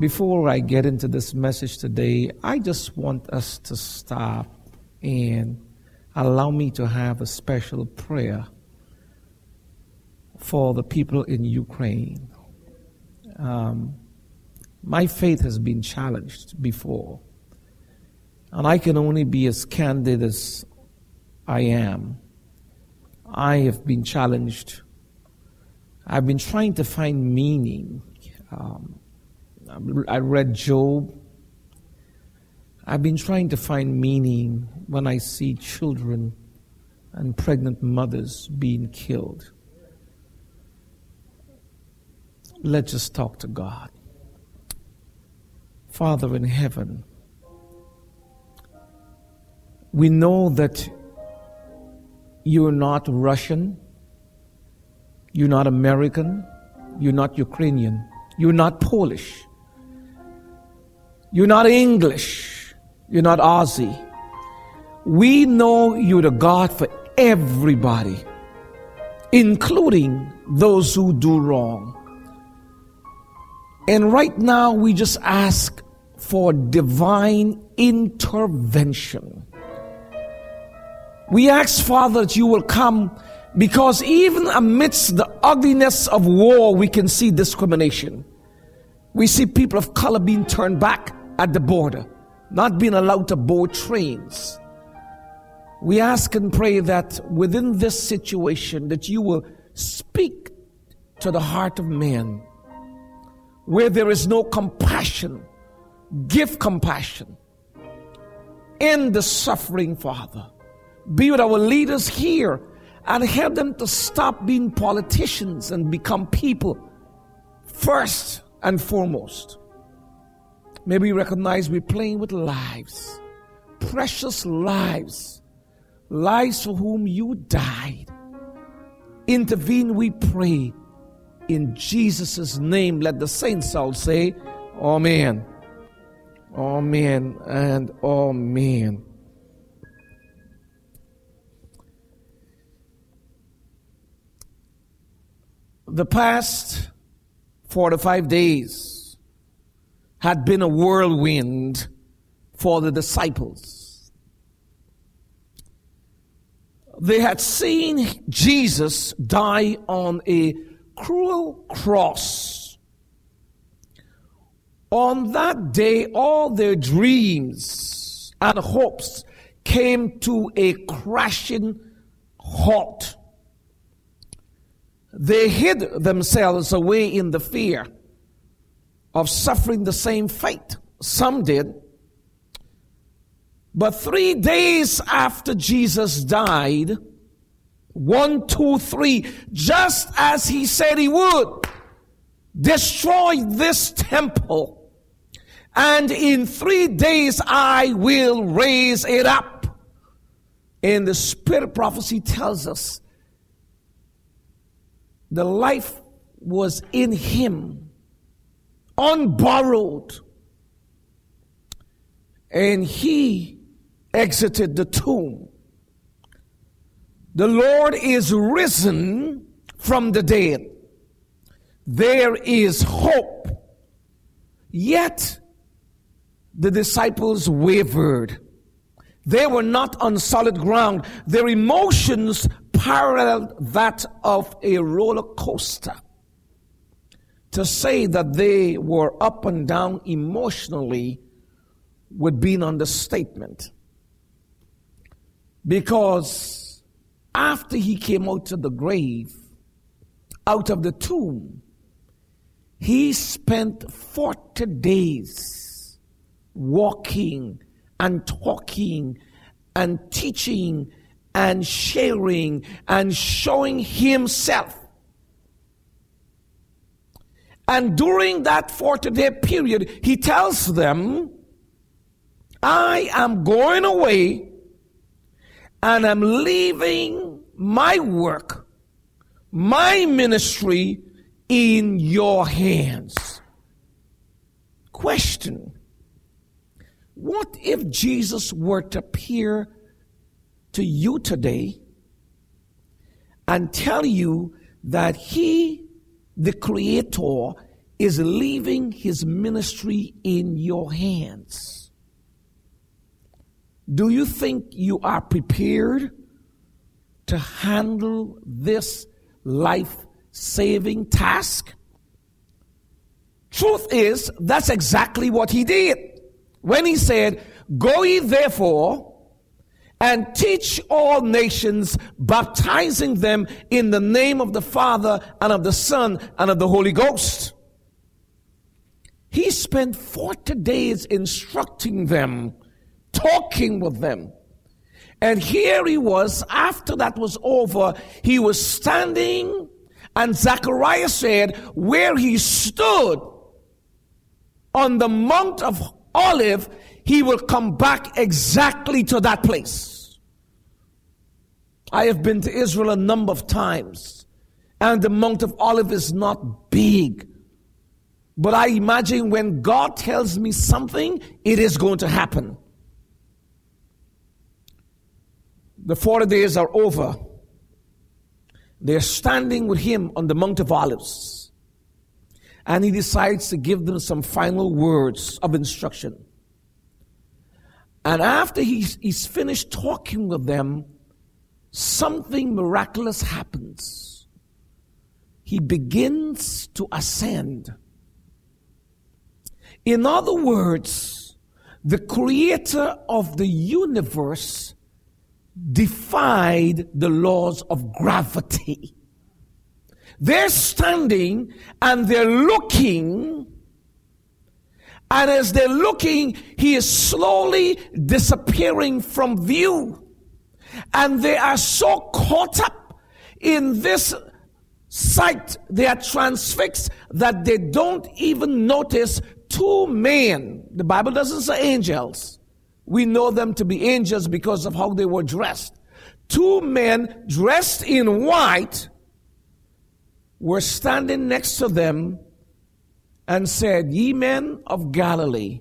Before I get into this message today, I just want us to stop and allow me to have a special prayer for the people in Ukraine. Um, my faith has been challenged before, and I can only be as candid as I am. I have been challenged. I've been trying to find meaning. Um, I read Job. I've been trying to find meaning when I see children and pregnant mothers being killed. Let's just talk to God. Father in heaven, we know that you're not Russian, you're not American, you're not Ukrainian, you're not Polish, you're not English, you're not Aussie. We know you're the God for everybody, including those who do wrong. And right now, we just ask for divine intervention. We ask, Father, that you will come because even amidst the ugliness of war, we can see discrimination. We see people of color being turned back at the border, not being allowed to board trains. We ask and pray that within this situation that you will speak to the heart of man where there is no compassion, give compassion. End the suffering, Father. Be with our leaders here and help them to stop being politicians and become people first and foremost. May we recognize we're playing with lives, precious lives, lives for whom you died. Intervene, we pray in Jesus' name, let the saints all say, Amen. Amen and Amen. The past 45 days had been a whirlwind for the disciples. They had seen Jesus die on a cruel cross. On that day, all their dreams and hopes came to a crashing halt. They hid themselves away in the fear of suffering the same fate. Some did. But three days after Jesus died, one, two, three, just as he said he would. Destroy this temple, and in three days I will raise it up. And the spirit prophecy tells us the life was in him, unborrowed, and he exited the tomb the Lord is risen from the dead. There is hope. Yet the disciples wavered. They were not on solid ground. Their emotions paralleled that of a roller coaster. To say that they were up and down emotionally would be an understatement. Because after he came out of the grave, out of the tomb, he spent 40 days walking and talking and teaching and sharing and showing himself. And during that 40 day period, he tells them, I am going away and I'm leaving my work, my ministry in your hands. Question What if Jesus were to appear to you today and tell you that He, the Creator, is leaving his ministry in your hands. Do you think you are prepared to handle this life saving task? Truth is, that's exactly what he did. When he said, Go ye therefore and teach all nations, baptizing them in the name of the Father and of the Son and of the Holy Ghost. He spent 40 days instructing them, talking with them. And here he was, after that was over, he was standing, and Zechariah said, where he stood on the Mount of Olive, he will come back exactly to that place. I have been to Israel a number of times, and the Mount of Olive is not big. But I imagine when God tells me something, it is going to happen. The 40 days are over. They're standing with him on the Mount of Olives. And he decides to give them some final words of instruction. And after he's, he's finished talking with them, something miraculous happens. He begins to ascend. In other words, the creator of the universe defied the laws of gravity. They're standing and they're looking and as they're looking, he is slowly disappearing from view. And they are so caught up in this sight, they are transfixed that they don't even notice two men. The Bible doesn't say angels. We know them to be angels because of how they were dressed. Two men dressed in white were standing next to them and said, Ye men of Galilee,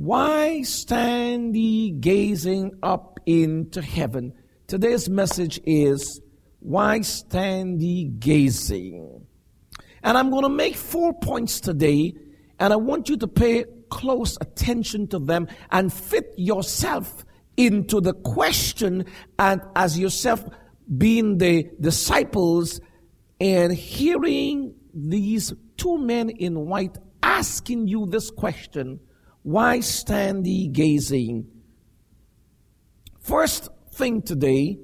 why stand ye gazing up into heaven? Today's message is, Why stand ye gazing? And I'm going to make four points today, and I want you to pay close attention to them and fit yourself into the question and as yourself being the disciples and hearing these two men in white asking you this question Why stand ye gazing? First thing today,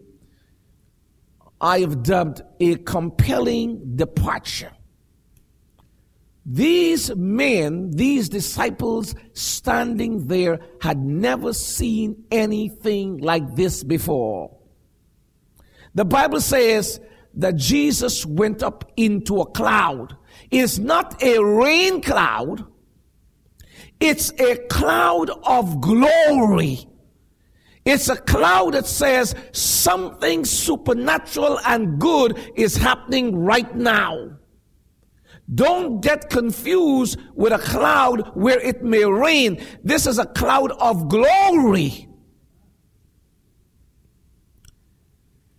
I have dubbed a compelling departure. These men, these disciples standing there, had never seen anything like this before. The Bible says that Jesus went up into a cloud is not a rain cloud, it's a cloud of glory. It's a cloud that says something supernatural and good is happening right now. Don't get confused with a cloud where it may rain. This is a cloud of glory.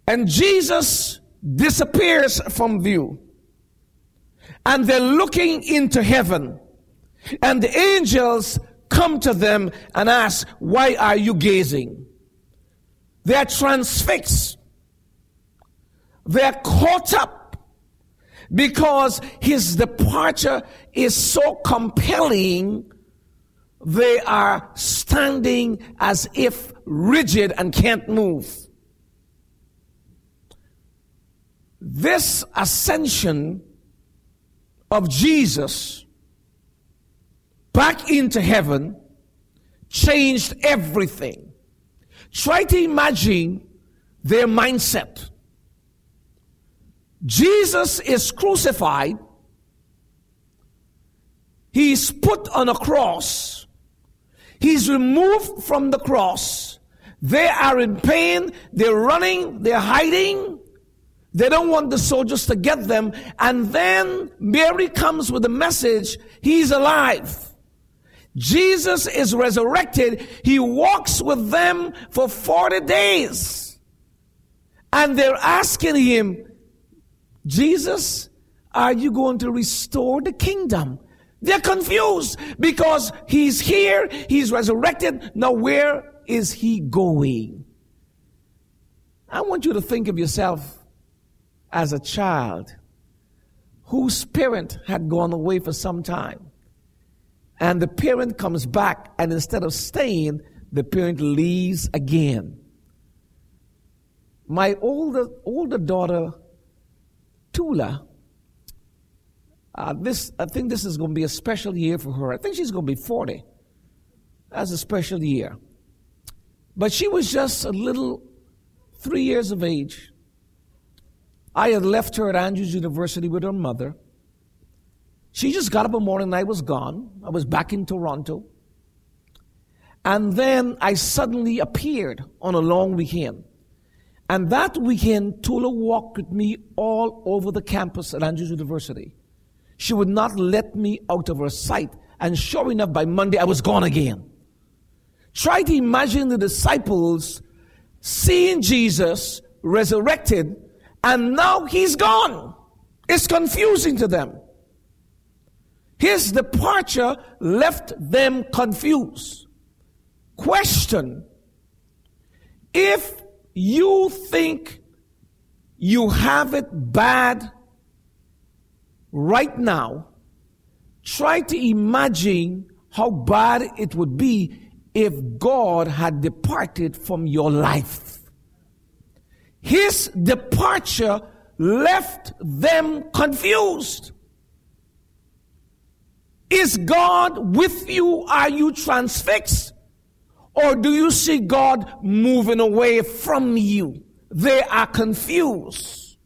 And Jesus disappears from view and they're looking into heaven. And the angels come to them and ask, Why are you gazing? They're transfixed. They're caught up because his departure is so compelling. They are standing as if rigid and can't move. This ascension of Jesus back into heaven changed everything. Try to imagine their mindset. Jesus is crucified. He's put on a cross. He's removed from the cross. They are in pain. They're running. They're hiding. They don't want the soldiers to get them. And then Mary comes with a message He's alive. Jesus is resurrected. He walks with them for 40 days. And they're asking him, Jesus, are you going to restore the kingdom? They're confused because he's here, he's resurrected. Now, where is he going? I want you to think of yourself as a child whose parent had gone away for some time. And the parent comes back, and instead of staying, the parent leaves again. My older, older daughter, Tula, uh, this, I think this is going to be a special year for her. I think she's going to be 40. That's a special year. But she was just a little, three years of age. I had left her at Andrews University with her mother. She just got up one morning and I was gone. I was back in Toronto. And then I suddenly appeared on a long weekend. And that weekend, Tula walked with me all over the campus at Andrews University. She would not let me out of her sight. And sure enough, by Monday, I was gone again. Try to imagine the disciples seeing Jesus resurrected and now he's gone. It's confusing to them. His departure left them confused. Question If you think you have it bad right now, try to imagine how bad it would be if God had departed from your life. His departure left them confused. Is God with you? Are you transfixed? Or do you see God moving away from you? They are confused.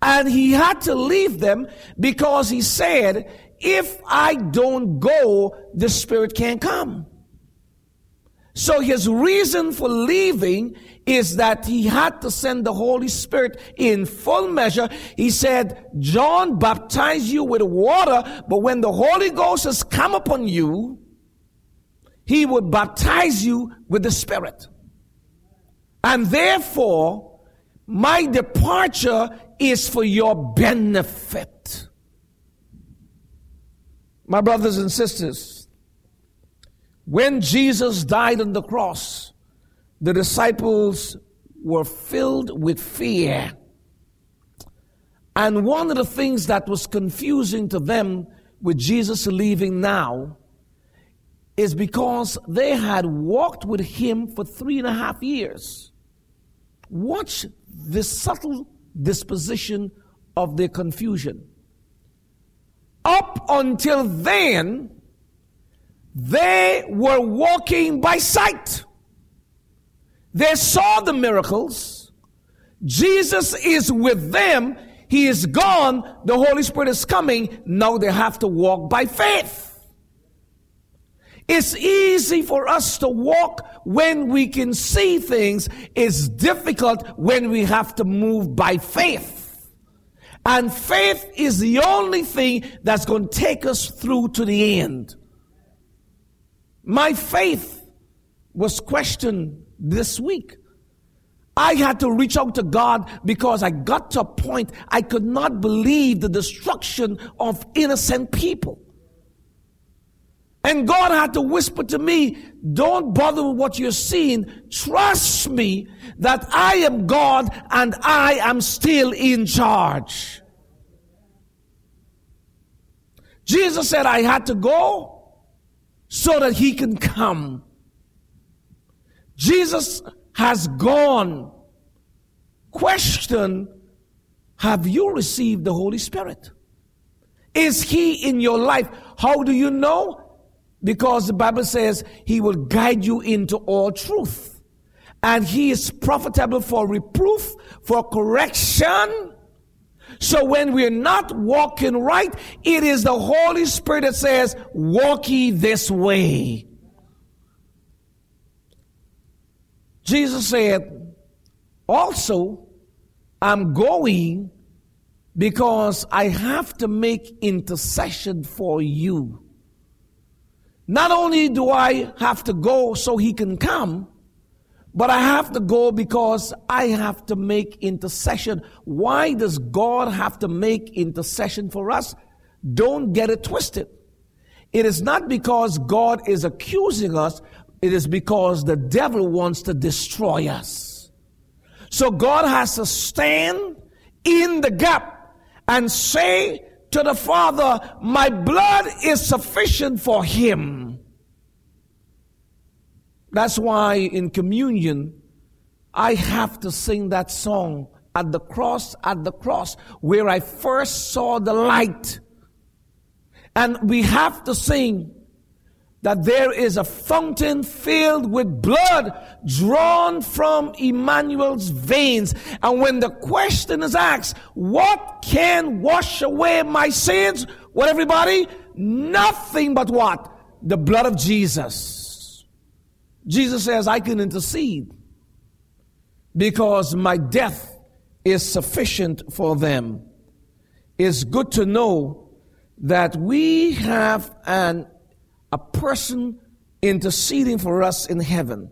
And he had to leave them because he said, if I don't go, the Spirit can't come. So his reason for leaving is that he had to send the Holy Spirit in full measure. He said, John baptized you with water, but when the Holy Ghost has come upon you, he would baptize you with the Spirit. And therefore, my departure is for your benefit. My brothers and sisters, when Jesus died on the cross, the disciples were filled with fear. And one of the things that was confusing to them with Jesus leaving now is because they had walked with him for three and a half years. Watch the subtle disposition of their confusion. Up until then, they were walking by sight. They saw the miracles. Jesus is with them. He is gone. The Holy Spirit is coming. Now they have to walk by faith. It's easy for us to walk when we can see things. It's difficult when we have to move by faith. And faith is the only thing that's going to take us through to the end. My faith was questioned this week. I had to reach out to God because I got to a point I could not believe the destruction of innocent people. And God had to whisper to me, don't bother with what you're seeing. Trust me that I am God and I am still in charge. Jesus said I had to go so that he can come. Jesus has gone. Question Have you received the Holy Spirit? Is He in your life? How do you know? Because the Bible says He will guide you into all truth. And He is profitable for reproof, for correction. So when we're not walking right, it is the Holy Spirit that says, walk ye this way. Jesus said, also, I'm going because I have to make intercession for you. Not only do I have to go so he can come, But I have to go because I have to make intercession. Why does God have to make intercession for us? Don't get it twisted. It is not because God is accusing us, it is because the devil wants to destroy us. So God has to stand in the gap and say to the Father, My blood is sufficient for him. That's why in communion, I have to sing that song at the cross, at the cross, where I first saw the light. And we have to sing that there is a fountain filled with blood drawn from Emmanuel's veins. And when the question is asked, what can wash away my sins? What everybody? Nothing but what? The blood of Jesus. Jesus says, I can intercede because my death is sufficient for them. It's good to know that we have an a person interceding for us in heaven.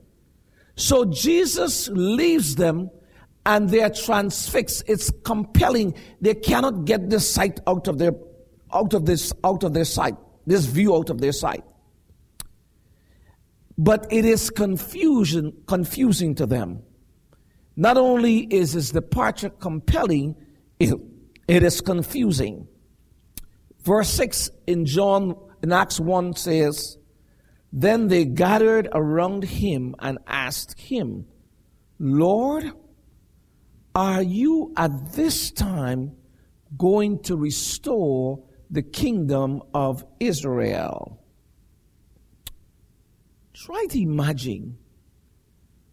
So Jesus leaves them and they are transfixed. It's compelling. They cannot get this sight out of their out of this out of their sight, this view out of their sight. But it is confusion confusing to them. Not only is his departure compelling, it, it is confusing. Verse 6 in John in Acts 1 says, Then they gathered around him and asked him, Lord, are you at this time going to restore the kingdom of Israel? Try to imagine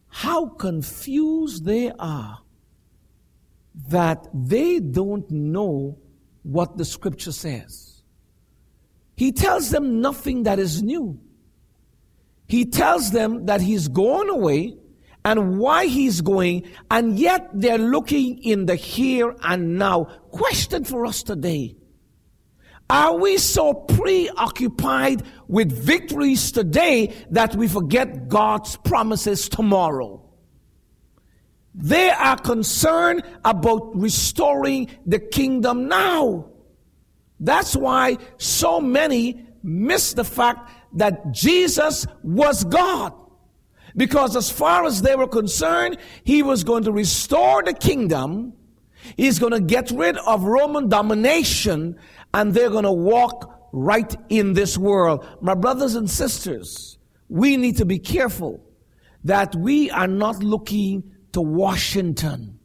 how confused they are that they don't know what the scripture says. He tells them nothing that is new. He tells them that he's gone away and why he's going, and yet they're looking in the here and now. Question for us today. Are we so preoccupied with victories today that we forget God's promises tomorrow? They are concerned about restoring the kingdom now. That's why so many miss the fact that Jesus was God. Because as far as they were concerned, he was going to restore the kingdom. He's going to get rid of Roman domination and they're going to walk right in this world. My brothers and sisters, we need to be careful that we are not looking to Washington.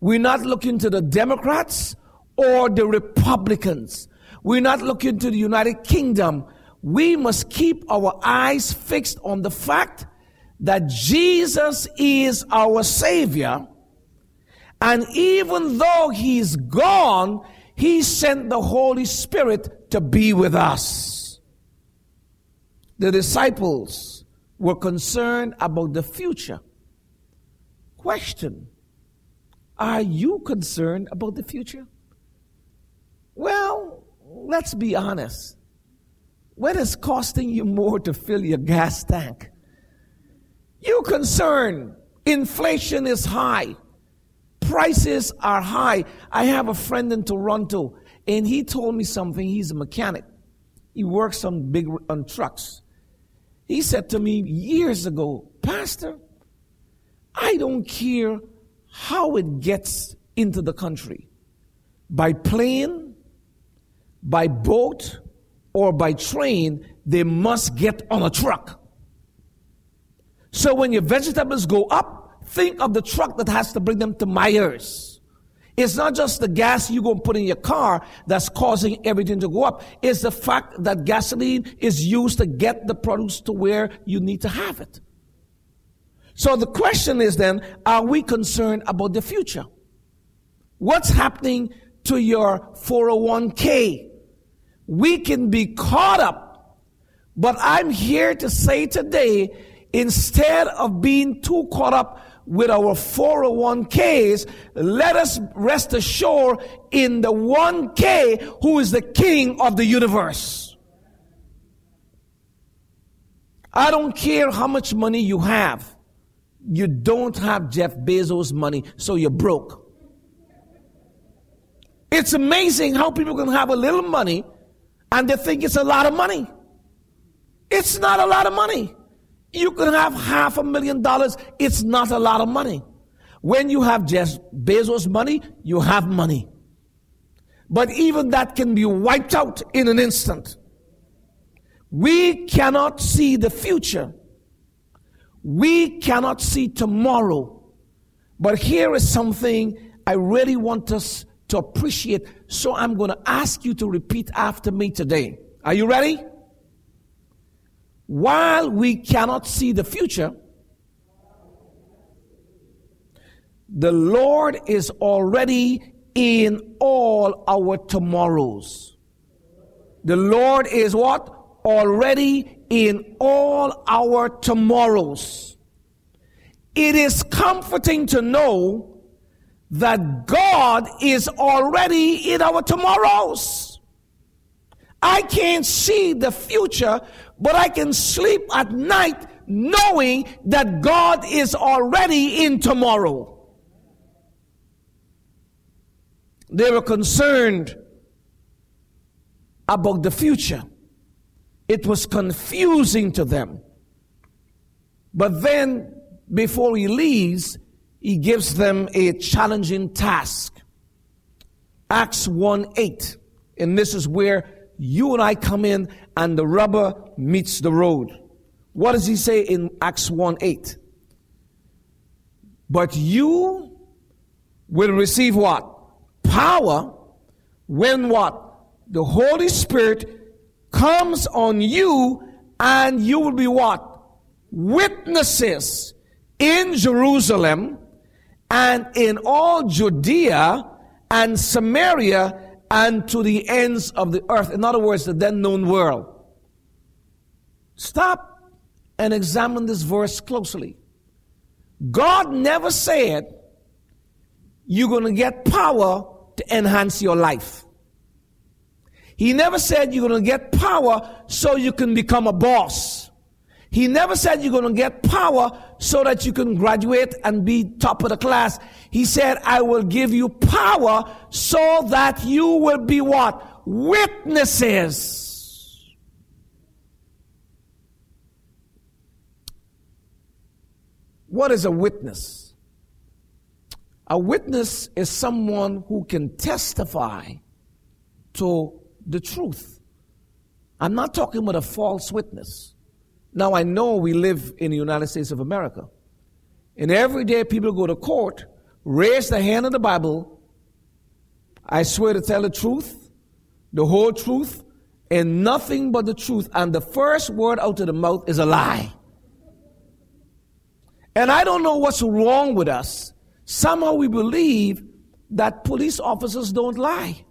We're not looking to the Democrats or the Republicans. We're not looking to the United Kingdom. We must keep our eyes fixed on the fact that Jesus is our Savior. And even though He's gone, He sent the Holy Spirit to be with us. The disciples were concerned about the future. Question Are you concerned about the future? Well, let's be honest. What is costing you more to fill your gas tank? You concerned. Inflation is high. Prices are high. I have a friend in Toronto and he told me something. He's a mechanic. He works on big on trucks. He said to me years ago, Pastor, I don't care how it gets into the country. By plane, by boat or by train, they must get on a truck. So when your vegetables go up, think of the truck that has to bring them to Myers. It's not just the gas you're going to put in your car that's causing everything to go up. It's the fact that gasoline is used to get the produce to where you need to have it. So the question is then, are we concerned about the future? What's happening to your 401k? We can be caught up. But I'm here to say today, instead of being too caught up with our 401ks, let us rest assured in the 1K who is the king of the universe. I don't care how much money you have. you don't have Jeff Bezos' money, so you're broke. It's amazing how people can have a little money and they think it's a lot of money. It's not a lot of money. You can have half a million dollars, it's not a lot of money. When you have Jeff Bezos' money, you have money. But even that can be wiped out in an instant. We cannot see the future. We cannot see tomorrow. But here is something I really want us to appreciate. So I'm going to ask you to repeat after me today. Are you ready? While we cannot see the future, the Lord is already in all our tomorrows. The Lord is what? Already in all our tomorrows. It is comforting to know that God is already in our tomorrows. I can't see the future, but I can sleep at night knowing that God is already in tomorrow. They were concerned about the future. It was confusing to them. But then, before he leaves, he gives them a challenging task. Acts 1 8. And this is where you and I come in and the rubber meets the road. What does he say in Acts 1 8? But you will receive what? Power when what? The Holy Spirit comes on you and you will be what? Witnesses in Jerusalem and in all Judea and Samaria and to the ends of the earth. In other words, the then known world. Stop and examine this verse closely. God never said you're going to get power to enhance your life. He never said you're going to get power so you can become a boss. He never said you're going to get power so that you can graduate and be top of the class. He said, I will give you power so that you will be what? Witnesses. What is a witness? A witness is someone who can testify to the truth. I'm not talking about a false witness. Now, I know we live in the United States of America. And every day people go to court, raise the hand of the Bible. I swear to tell the truth, the whole truth, and nothing but the truth. And the first word out of the mouth is a lie. And I don't know what's wrong with us. Somehow we believe that police officers don't lie.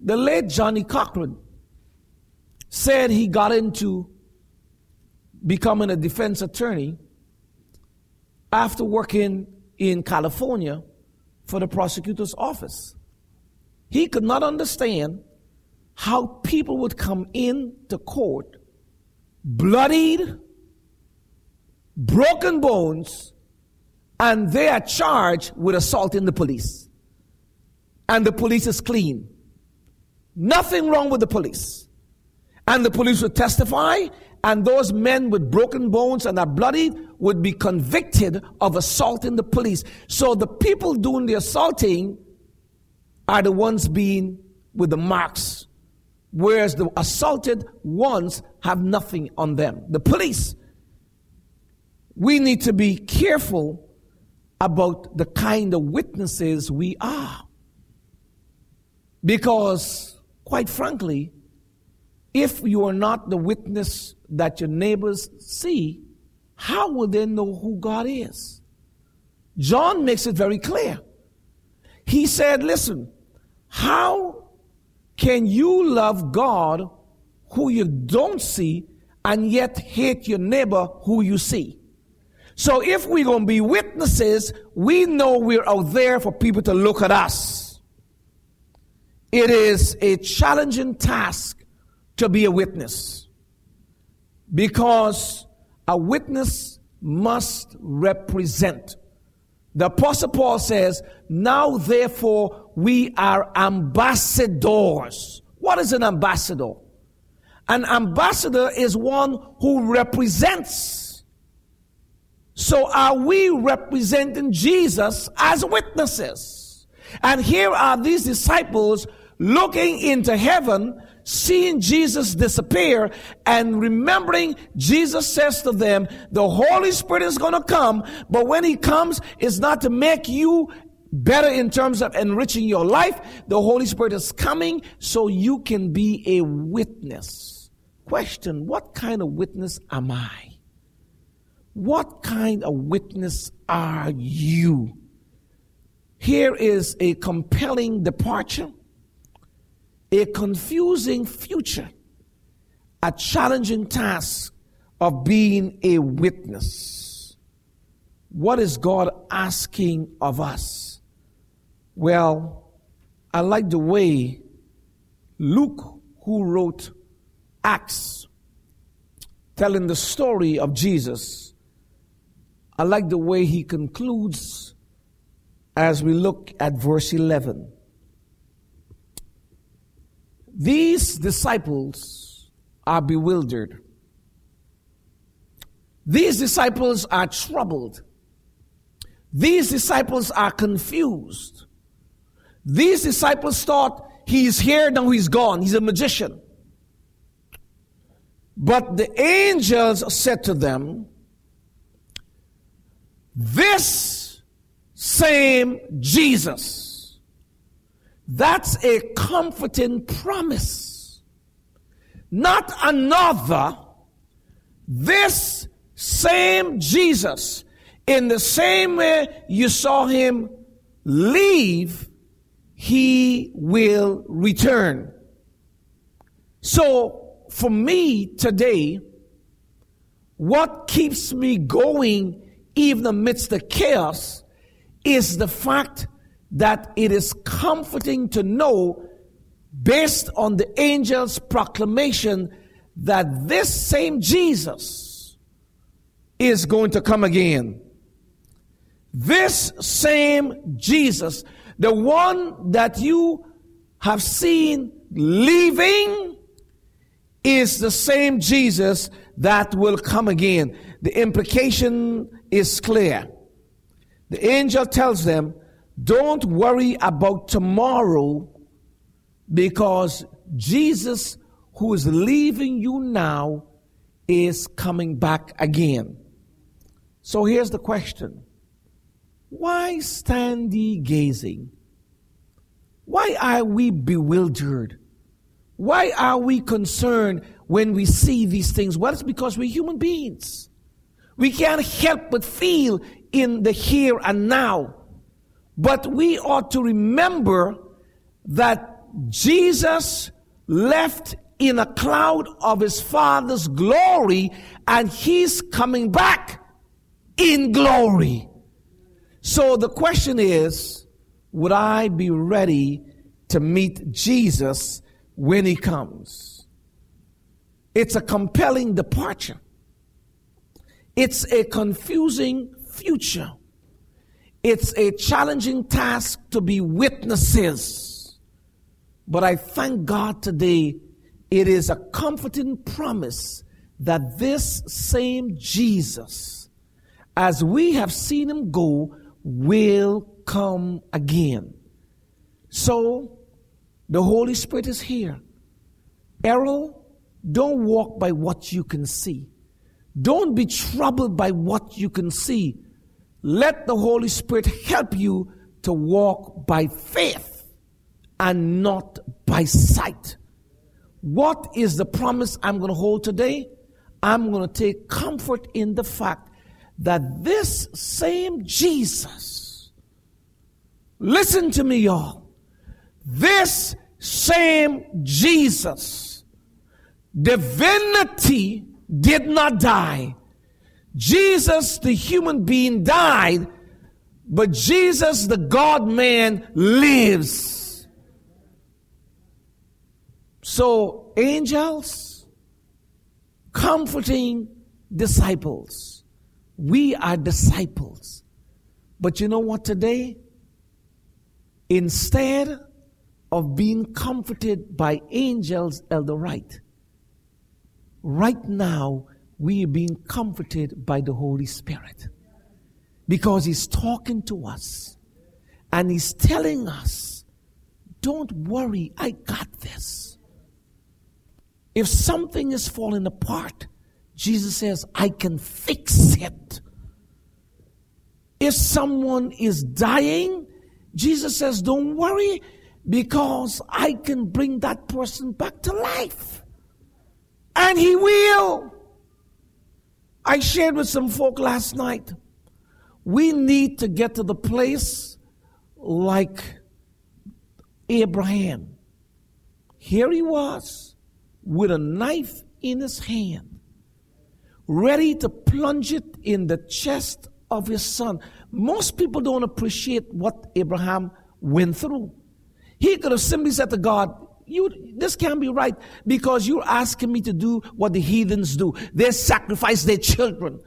The late Johnnie Cochran said he got into becoming a defense attorney after working in California for the prosecutor's office. He could not understand how people would come in into court bloodied, broken bones, and they are charged with assaulting the police. And the police is clean. Nothing wrong with the police. And the police would testify, and those men with broken bones and are bloody would be convicted of assaulting the police. So the people doing the assaulting are the ones being with the marks, whereas the assaulted ones have nothing on them. The police. We need to be careful about the kind of witnesses we are. Because, quite frankly, if you are not the witness that your neighbors see, how will they know who God is? John makes it very clear. He said, Listen, how can you love God who you don't see and yet hate your neighbor who you see? So if we're going to be witnesses, we know we're out there for people to look at us. It is a challenging task to be a witness. Because a witness must represent. The Apostle Paul says, Now therefore we are ambassadors. What is an ambassador? An ambassador is one who represents. So are we representing Jesus as witnesses? And here are these disciples looking into heaven, seeing Jesus disappear, and remembering Jesus says to them, the Holy Spirit is going to come, but when He comes, it's not to make you better in terms of enriching your life. The Holy Spirit is coming so you can be a witness. Question What kind of witness am I? What kind of witness are you? Here is a compelling departure, a confusing future, a challenging task of being a witness. What is God asking of us? Well, I like the way Luke, who wrote Acts, telling the story of Jesus. I like the way he concludes as we look at verse 11. These disciples are bewildered. These disciples are troubled. These disciples are confused. These disciples thought he's here, now he's gone. He's a magician. But the angels said to them, This same Jesus, that's a comforting promise. Not another, this same Jesus, in the same way you saw him leave, he will return. So for me today, what keeps me going even amidst the chaos is the fact that it is comforting to know, based on the angel's proclamation, that this same Jesus is going to come again. This same Jesus, the one that you have seen leaving is the same Jesus that will come again. The implication is clear. The angel tells them, don't worry about tomorrow because Jesus, who is leaving you now, is coming back again. So here's the question Why stand ye gazing? Why are we bewildered? Why are we concerned when we see these things? Well, it's because we're human beings. We can't help but feel in the here and now. But we ought to remember that Jesus left in a cloud of his Father's glory and he's coming back in glory. So the question is, would I be ready to meet Jesus when he comes. It's a compelling departure. It's a confusing future. It's a challenging task to be witnesses. But I thank God today it is a comforting promise that this same Jesus, as we have seen him go, will come again. So the Holy Spirit is here. Errol, don't walk by what you can see. Don't be troubled by what you can see. Let the Holy Spirit help you to walk by faith and not by sight. What is the promise I'm going to hold today? I'm going to take comfort in the fact that this same Jesus, listen to me, y'all this same Jesus, divinity did not die. Jesus, the human being, died, but Jesus, the God man, lives. So, angels, comforting disciples, We are disciples. But you know what today? Instead of being comforted by angels, Elder Wright, right now we are being comforted by the Holy Spirit because He's talking to us and He's telling us, don't worry, I got this. If something is falling apart, Jesus says, I can fix it. If someone is dying, Jesus says, don't worry because I can bring that person back to life. And He will. I shared with some folk last night. We need to get to the place like Abraham. Here he was with a knife in his hand, ready to plunge it in the chest of his son. Most people don't appreciate what Abraham went through. He could have simply said to God, you, this can't be right because you're asking me to do what the heathens do. They sacrifice their children.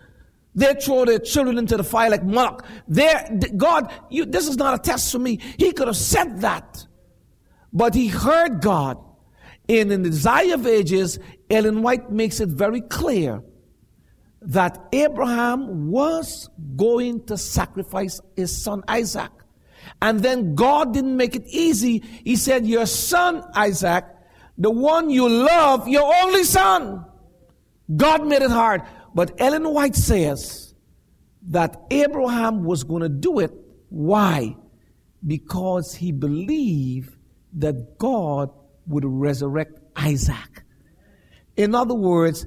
They throw their children into the fire like Moloch. They're, God, you, this is not a test for me. He could have said that. But he heard God. And in the Desire of Ages, Ellen White makes it very clear that Abraham was going to sacrifice his son Isaac. And then God didn't make it easy. He said, Your son Isaac, the one you love, your only son. God made it hard. But Ellen White says that Abraham was going to do it. Why? Because he believed that God would resurrect Isaac. In other words,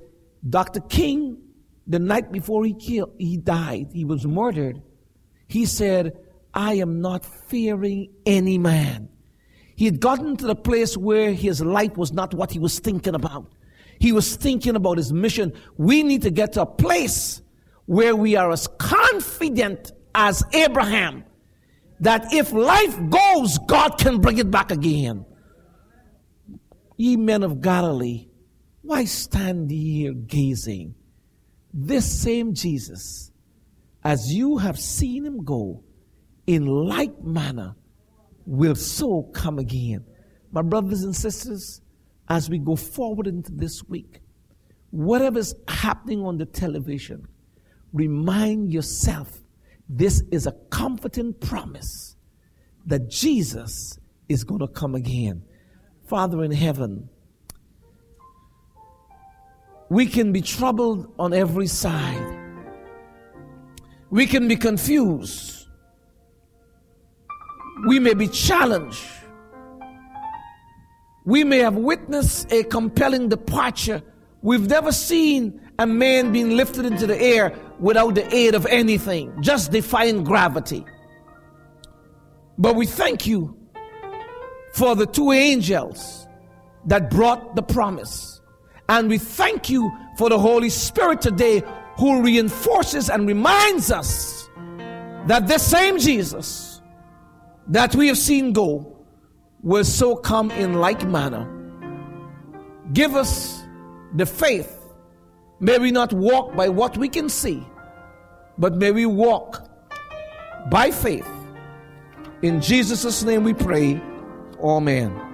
Dr. King, the night before he killed, he died, he was murdered. He said, I am not fearing any man. He had gotten to the place where his life was not what he was thinking about. He was thinking about his mission. We need to get to a place where we are as confident as Abraham that if life goes, God can bring it back again. Ye men of Galilee, why stand ye here gazing? This same Jesus, as you have seen him go, in like manner will so come again. My brothers and sisters, as we go forward into this week, whatever's happening on the television, remind yourself this is a comforting promise that Jesus is going to come again. Father in heaven, we can be troubled on every side. We can be confused. We may be challenged we may have witnessed a compelling departure. We've never seen a man being lifted into the air without the aid of anything, just defying gravity. But we thank you for the two angels that brought the promise. And we thank you for the Holy Spirit today who reinforces and reminds us that this same Jesus that we have seen go will so come in like manner. Give us the faith. May we not walk by what we can see, but may we walk by faith. In Jesus' name we pray. Amen.